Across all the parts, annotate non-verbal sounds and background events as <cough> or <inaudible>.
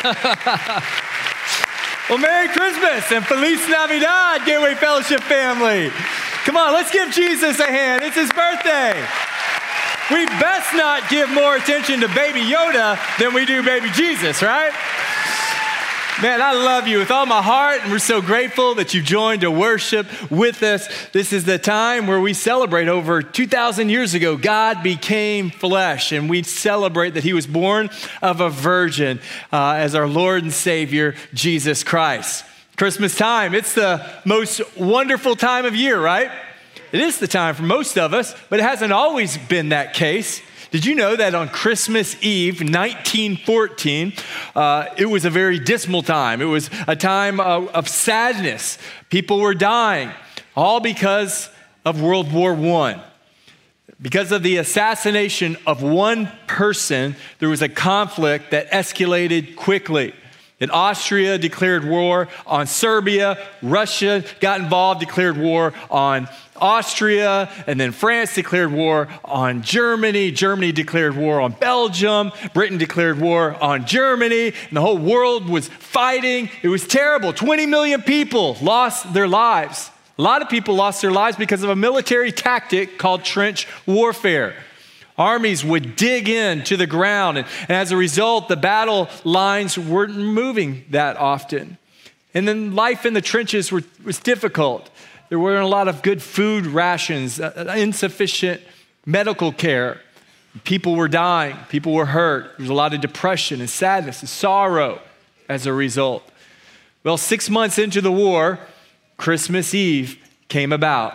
<laughs> well, Merry Christmas and Feliz Navidad, Gateway Fellowship family. Come on, let's give Jesus a hand. It's his birthday. We best not give more attention to baby Yoda than we do baby Jesus, right? Man, I love you with all my heart, and we're so grateful that you've joined to worship with us. This is the time where we celebrate over 2,000 years ago, God became flesh, and we celebrate that He was born of a virgin uh, as our Lord and Savior, Jesus Christ. Christmas time, it's the most wonderful time of year, right? It is the time for most of us, but it hasn't always been that case. Did you know that on Christmas Eve, 1914, uh, it was a very dismal time? It was a time of, of sadness. People were dying, all because of World War I. Because of the assassination of one person, there was a conflict that escalated quickly. And Austria declared war on Serbia, Russia got involved, declared war on Austria, and then France declared war on Germany. Germany declared war on Belgium. Britain declared war on Germany. And the whole world was fighting. It was terrible. 20 million people lost their lives. A lot of people lost their lives because of a military tactic called trench warfare. Armies would dig in to the ground, and, and as a result, the battle lines weren't moving that often. And then life in the trenches were, was difficult. There weren't a lot of good food rations, uh, uh, insufficient medical care. People were dying, people were hurt. There was a lot of depression and sadness and sorrow as a result. Well, six months into the war, Christmas Eve came about.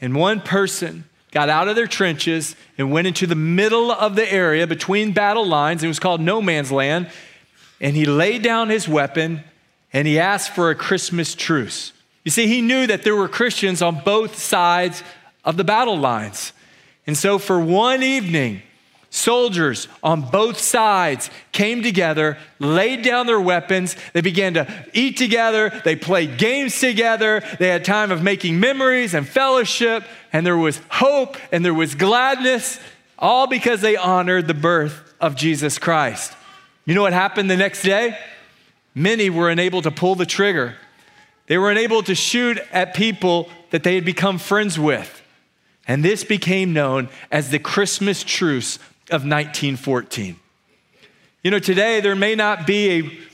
And one person got out of their trenches and went into the middle of the area between battle lines. It was called no man's land. And he laid down his weapon and he asked for a Christmas truce. You see, he knew that there were Christians on both sides of the battle lines. And so, for one evening, soldiers on both sides came together, laid down their weapons. They began to eat together. They played games together. They had time of making memories and fellowship. And there was hope and there was gladness, all because they honored the birth of Jesus Christ. You know what happened the next day? Many were unable to pull the trigger. They were unable to shoot at people that they had become friends with. And this became known as the Christmas truce of 1914. You know, today there may not be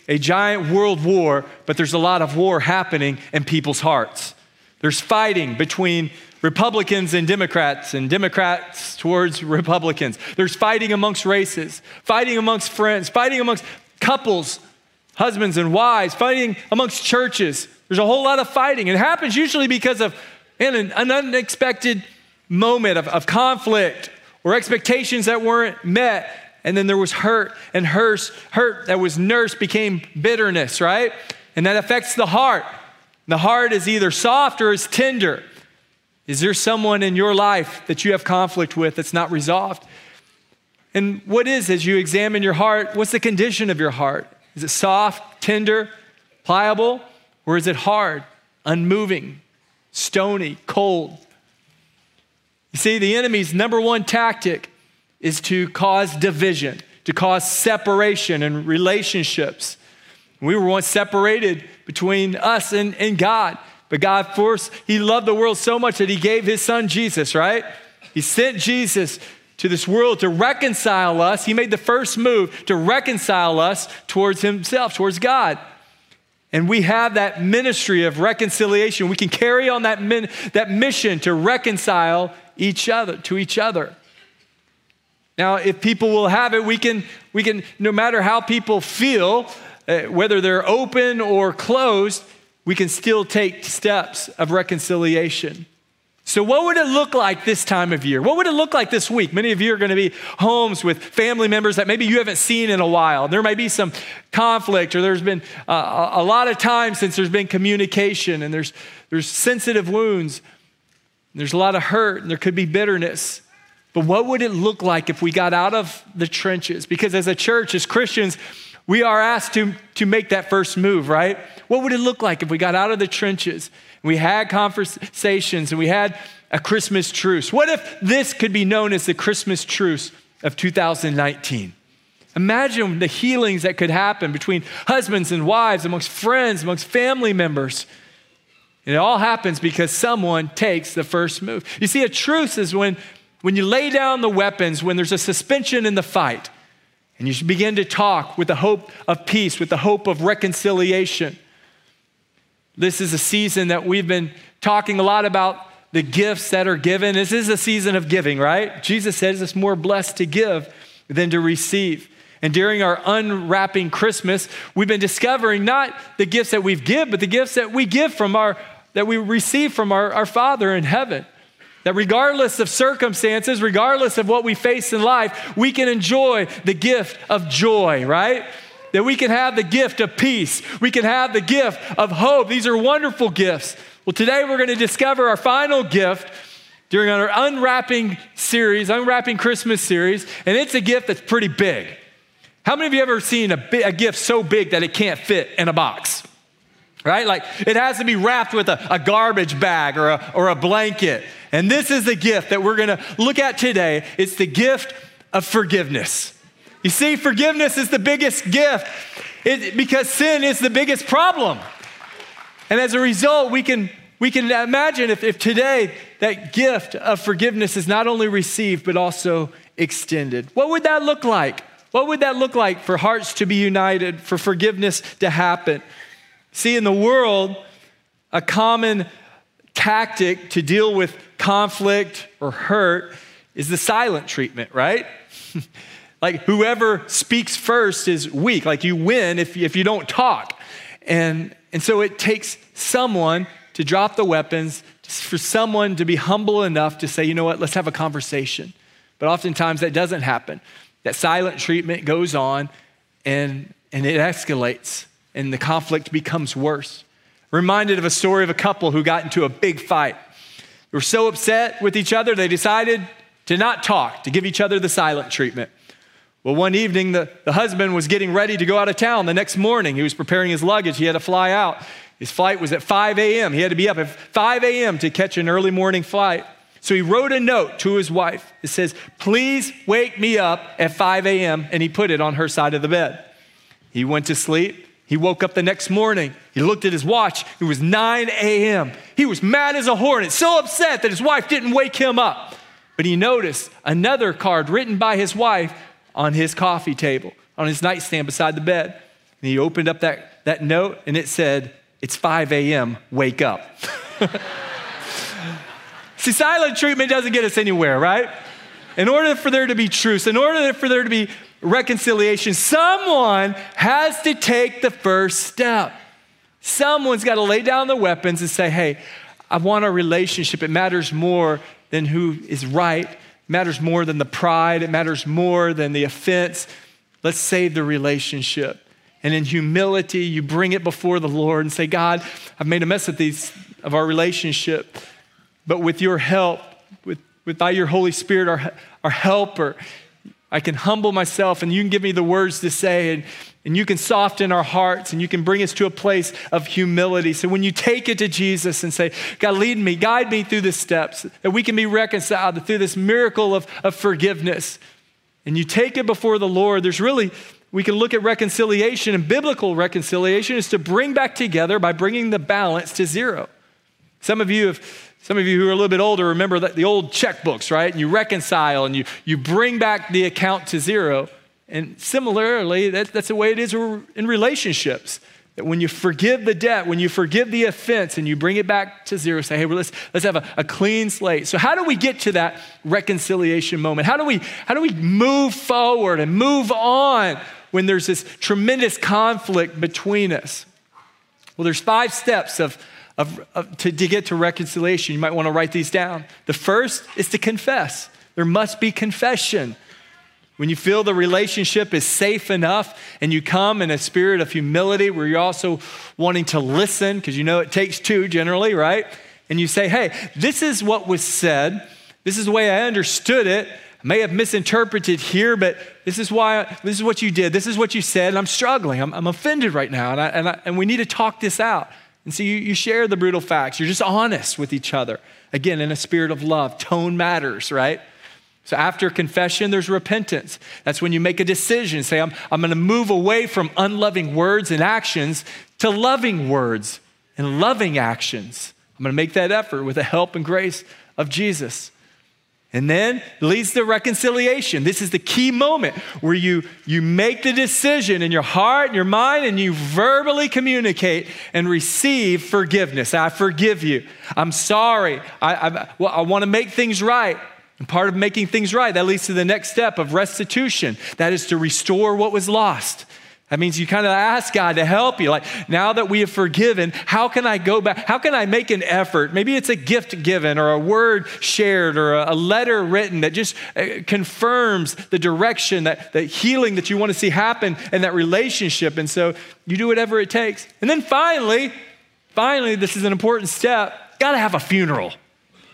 a, a giant world war, but there's a lot of war happening in people's hearts. There's fighting between Republicans and Democrats, and Democrats towards Republicans. There's fighting amongst races, fighting amongst friends, fighting amongst couples, husbands and wives, fighting amongst churches, there's a whole lot of fighting. It happens usually because of an, an unexpected moment of, of conflict or expectations that weren't met. And then there was hurt, and hurt, hurt that was nursed became bitterness, right? And that affects the heart. The heart is either soft or is tender. Is there someone in your life that you have conflict with that's not resolved? And what is, as you examine your heart, what's the condition of your heart? Is it soft, tender, pliable? Or is it hard, unmoving, stony, cold? You see, the enemy's number one tactic is to cause division, to cause separation in relationships. We were once separated between us and, and God. But God forced, He loved the world so much that He gave His Son Jesus, right? He sent Jesus to this world to reconcile us. He made the first move to reconcile us towards Himself, towards God. And we have that ministry of reconciliation. We can carry on that, min, that mission to reconcile each other to each other. Now, if people will have it, we can, we can no matter how people feel, uh, whether they're open or closed, we can still take steps of reconciliation. So, what would it look like this time of year? What would it look like this week? Many of you are going to be homes with family members that maybe you haven't seen in a while. There may be some conflict, or there's been uh, a lot of time since there's been communication, and there's, there's sensitive wounds. There's a lot of hurt, and there could be bitterness. But what would it look like if we got out of the trenches? Because as a church, as Christians, we are asked to, to make that first move, right? What would it look like if we got out of the trenches we had conversations and we had a Christmas truce. What if this could be known as the Christmas truce of 2019? Imagine the healings that could happen between husbands and wives, amongst friends, amongst family members. And it all happens because someone takes the first move. You see, a truce is when, when you lay down the weapons, when there's a suspension in the fight, and you begin to talk with the hope of peace, with the hope of reconciliation. This is a season that we've been talking a lot about the gifts that are given. This is a season of giving, right? Jesus says it's more blessed to give than to receive. And during our unwrapping Christmas, we've been discovering not the gifts that we've given, but the gifts that we give from our, that we receive from our, our Father in heaven. That regardless of circumstances, regardless of what we face in life, we can enjoy the gift of joy, right? That we can have the gift of peace. We can have the gift of hope. These are wonderful gifts. Well, today we're going to discover our final gift during our unwrapping series, unwrapping Christmas series, and it's a gift that's pretty big. How many of you ever seen a, a gift so big that it can't fit in a box? Right? Like it has to be wrapped with a, a garbage bag or a, or a blanket. And this is the gift that we're going to look at today. It's the gift of forgiveness. You see, forgiveness is the biggest gift it, because sin is the biggest problem. And as a result, we can, we can imagine if, if today that gift of forgiveness is not only received, but also extended. What would that look like? What would that look like for hearts to be united, for forgiveness to happen? See, in the world, a common tactic to deal with conflict or hurt is the silent treatment, right? <laughs> like whoever speaks first is weak. Like you win if, if you don't talk. And, and so it takes someone to drop the weapons, for someone to be humble enough to say, you know what, let's have a conversation. But oftentimes that doesn't happen. That silent treatment goes on and, and it escalates and the conflict becomes worse. Reminded of a story of a couple who got into a big fight. They were so upset with each other, they decided to not talk, to give each other the silent treatment. Well, one evening, the, the husband was getting ready to go out of town. The next morning, he was preparing his luggage. He had to fly out. His flight was at 5 a.m. He had to be up at 5 a.m. to catch an early morning flight. So he wrote a note to his wife. It says, Please wake me up at 5 a.m. And he put it on her side of the bed. He went to sleep. He woke up the next morning. He looked at his watch. It was 9 a.m. He was mad as a hornet, so upset that his wife didn't wake him up. But he noticed another card written by his wife on his coffee table, on his nightstand beside the bed. And he opened up that, that note and it said, It's 5 a.m., wake up. <laughs> See, silent treatment doesn't get us anywhere, right? In order for there to be truce, in order for there to be reconciliation, someone has to take the first step. Someone's got to lay down the weapons and say, hey, I want a relationship. It matters more than who is right, it matters more than the pride, it matters more than the offense. Let's save the relationship. And in humility, you bring it before the Lord and say, God, I've made a mess of these of our relationship. But with your help, with, by your Holy Spirit, our, our helper, I can humble myself and you can give me the words to say and, and you can soften our hearts and you can bring us to a place of humility. So when you take it to Jesus and say, God, lead me, guide me through the steps, that we can be reconciled through this miracle of, of forgiveness. And you take it before the Lord, there's really, we can look at reconciliation and biblical reconciliation is to bring back together by bringing the balance to zero. Some of you have some of you who are a little bit older remember the old checkbooks, right? And you reconcile and you, you bring back the account to zero. And similarly, that, that's the way it is in relationships. That when you forgive the debt, when you forgive the offense and you bring it back to zero, say, hey, well, let's, let's have a, a clean slate. So, how do we get to that reconciliation moment? How do, we, how do we move forward and move on when there's this tremendous conflict between us? Well, there's five steps of, of, of, to, to get to reconciliation, you might want to write these down. The first is to confess. There must be confession. When you feel the relationship is safe enough and you come in a spirit of humility where you're also wanting to listen, because you know it takes two generally, right? And you say, hey, this is what was said. This is the way I understood it. I may have misinterpreted here, but this is why, this is what you did. This is what you said, and I'm struggling. I'm, I'm offended right now, and, I, and, I, and we need to talk this out. And so you, you share the brutal facts. You're just honest with each other. Again, in a spirit of love. Tone matters, right? So after confession, there's repentance. That's when you make a decision. Say, I'm, I'm going to move away from unloving words and actions to loving words and loving actions. I'm going to make that effort with the help and grace of Jesus. And then leads to reconciliation. This is the key moment where you, you make the decision in your heart and your mind and you verbally communicate and receive forgiveness. I forgive you. I'm sorry. I, I, well, I want to make things right. And part of making things right, that leads to the next step of restitution. That is to restore what was lost. That means you kind of ask God to help you. Like, now that we have forgiven, how can I go back? How can I make an effort? Maybe it's a gift given or a word shared or a, letter written that just uh, confirms the direction, that, the healing that you want to see happen in that relationship. And so you do whatever it takes. And then finally, finally, this is an important step, got to have a funeral. <laughs>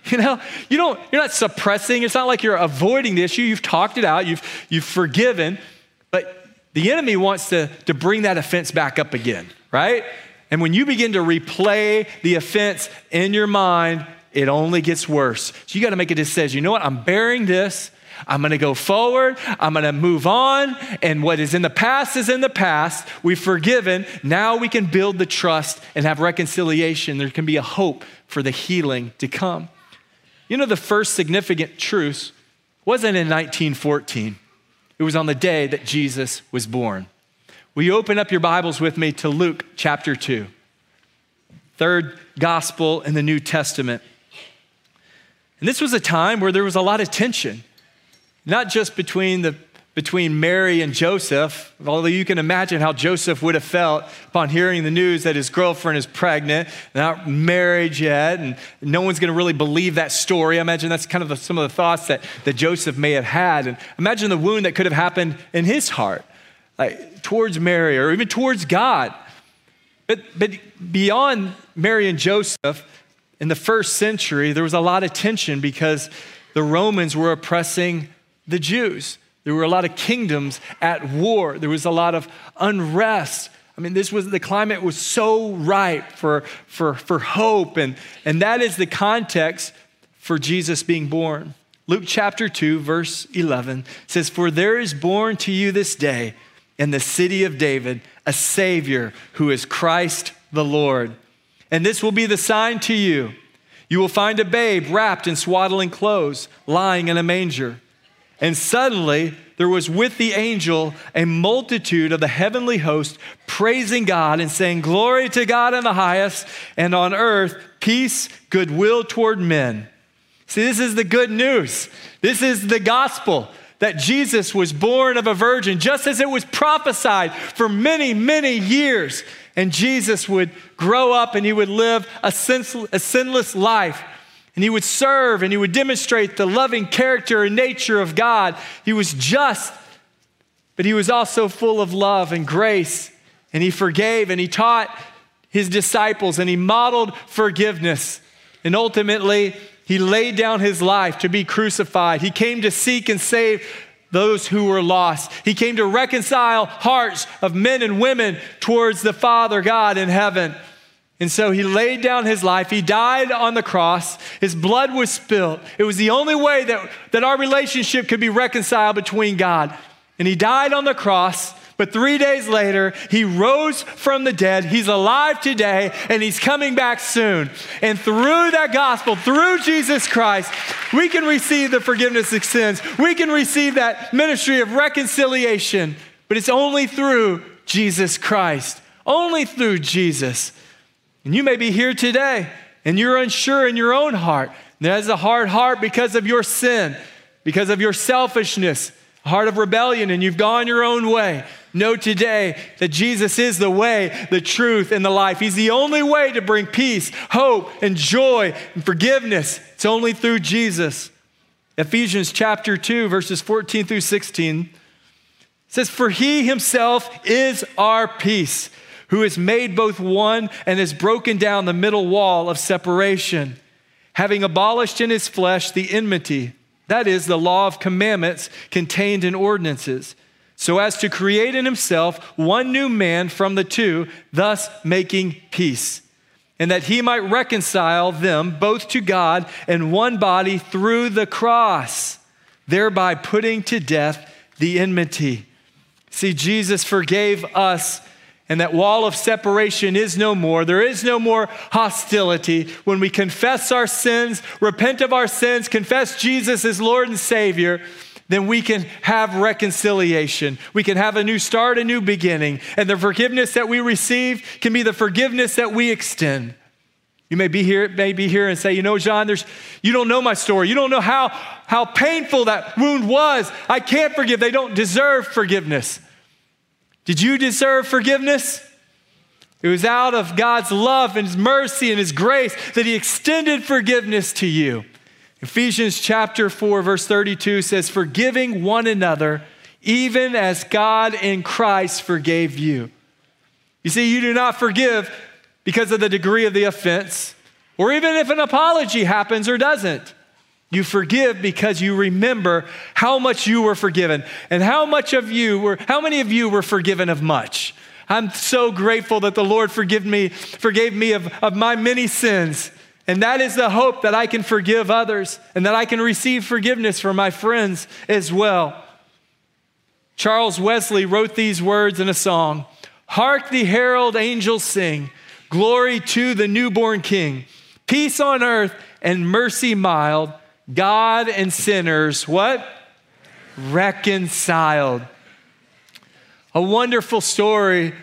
You know, you don't, you're not suppressing. It's not like you're avoiding the issue. You've talked it out. You've, you've forgiven. But the enemy wants to, to bring that offense back up again, right? And when you begin to replay the offense in your mind, it only gets worse. So you got to make a decision. You know what? I'm burying this. I'm going to go forward. I'm going to move on. And what is in the past is in the past. We've forgiven. Now we can build the trust and have reconciliation. There can be a hope for the healing to come. You know, the first significant truce wasn't in 1914. It was on the day that Jesus was born. Will you open up your Bibles with me to Luke chapter 2, third gospel in the New Testament? And this was a time where there was a lot of tension, not just between the between Mary and Joseph, although you can imagine how Joseph would have felt upon hearing the news that his girlfriend is pregnant, not married yet, and no one's going to really believe that story. I imagine that's kind of the, some of the thoughts that, that Joseph may have had. And imagine the wound that could have happened in his heart, like towards Mary or even towards God. But, but beyond Mary and Joseph, in the first century, there was a lot of tension because the Romans were oppressing the Jews. There were a lot of kingdoms at war. There was a lot of unrest. I mean, this was the climate was so ripe for, for, for hope, and, and that is the context for Jesus being born. Luke chapter 2, verse 11 says, For there is born to you this day in the city of David a Savior who is Christ the Lord. And this will be the sign to you. You will find a babe wrapped in swaddling clothes, lying in a manger. And suddenly there was with the angel a multitude of the heavenly host praising God and saying, Glory to God in the highest, and on earth peace, goodwill toward men. See, this is the good news. This is the gospel that Jesus was born of a virgin, just as it was prophesied for many, many years. And Jesus would grow up and he would live a, sinless life and he would serve and he would demonstrate the loving character and nature of God. He was just, but he was also full of love and grace. And he forgave and he taught his disciples and he modeled forgiveness. And ultimately, he laid down his life to be crucified. He came to seek and save those who were lost. He came to reconcile hearts of men and women towards the Father God in heaven. And so he laid down his life. He died on the cross. His blood was spilled. It was the only way that, that our relationship could be reconciled between God. And he died on the cross. But three days later, he rose from the dead. He's alive today, and he's coming back soon. And through that gospel, through Jesus Christ, we can receive the forgiveness of sins. We can receive that ministry of reconciliation. But it's only through Jesus Christ, only through Jesus. And you may be here today and you're unsure in your own heart. That is a hard heart because of your sin, because of your selfishness, a heart of rebellion, and you've gone your own way. Know today that Jesus is the way, the truth, and the life. He's the only way to bring peace, hope, and joy and forgiveness. It's only through Jesus. Ephesians chapter 2, verses 14 through 16 says, For he himself is our peace who has made both one and has broken down the middle wall of separation, having abolished in his flesh the enmity, that is, the law of commandments contained in ordinances, so as to create in himself one new man from the two, thus making peace. And that he might reconcile them both to God in one body through the cross thereby putting to death the enmity. See, Jesus forgave us, and that wall of separation is no more. There is no more hostility. When we confess our sins, repent of our sins, confess Jesus as Lord and Savior, then we can have reconciliation. We can have a new start, a new beginning. And the forgiveness that we receive can be the forgiveness that we extend. You may be here, may be here and say, you know, John, there's, you don't know my story. You don't know how, how painful that wound was. I can't forgive. They don't deserve forgiveness. Did you deserve forgiveness? It was out of God's love and His mercy and His grace that He extended forgiveness to you. Ephesians chapter 4, verse 32 says, Forgiving one another, even as God in Christ forgave you. You see, you do not forgive because of the degree of the offense, or even if an apology happens or doesn't. You forgive because you remember how much you were forgiven and how much of you were, how many of you were forgiven of much. I'm so grateful that the Lord forgive me, forgave me of, of my many sins. And that is the hope that I can forgive others and that I can receive forgiveness from my friends as well. Charles Wesley wrote these words in a song Hark the herald angels sing, Glory to the newborn King. Peace on earth and mercy mild. God and sinners, what? Reconciled. A wonderful story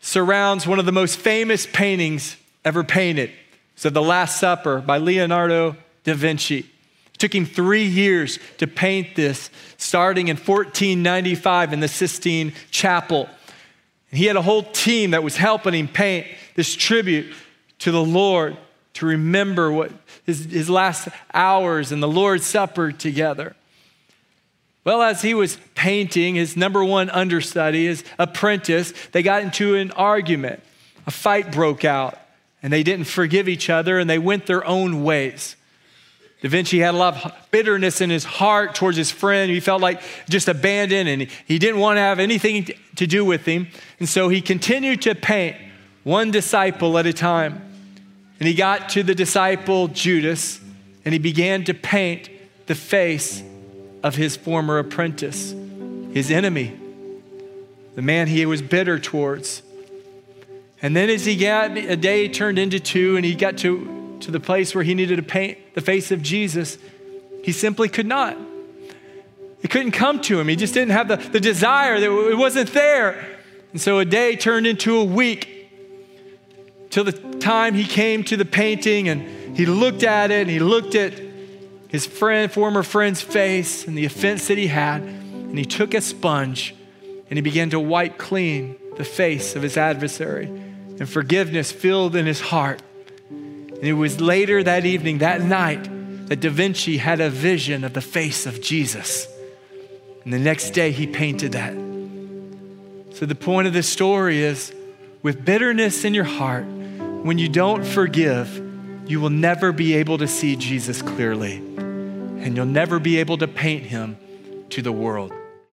surrounds one of the most famous paintings ever painted. So, The Last Supper by Leonardo da Vinci. It took him three years to paint this, starting in 1495 in the Sistine Chapel. He had a whole team that was helping him paint this tribute to the Lord to remember what his, his last hours and the Lord's Supper together. Well, as he was painting, his number one understudy, his apprentice, they got into an argument. A fight broke out, and they didn't forgive each other, and they went their own ways. Da Vinci had a lot of bitterness in his heart towards his friend. He felt like just abandoned, and he didn't want to have anything to do with him. And so he continued to paint one disciple at a time. And he got to the disciple Judas, and he began to paint the face of his former apprentice, his enemy, the man he was bitter towards. And then as he got, a day turned into two, and he got to, to the place where he needed to paint the face of Jesus, he simply could not. It couldn't come to him. He just didn't have the, the desire, that it wasn't there. And so a day turned into a week till the time he came to the painting and he looked at it and he looked at his friend, former friend's face and the offense that he had. And he took a sponge and he began to wipe clean the face of his adversary. And forgiveness filled in his heart. And it was later that evening, that night, that Da Vinci had a vision of the face of Jesus. And the next day, he painted that. So, the point of this story is with bitterness in your heart, when you don't forgive, you will never be able to see Jesus clearly, and you'll never be able to paint him to the world.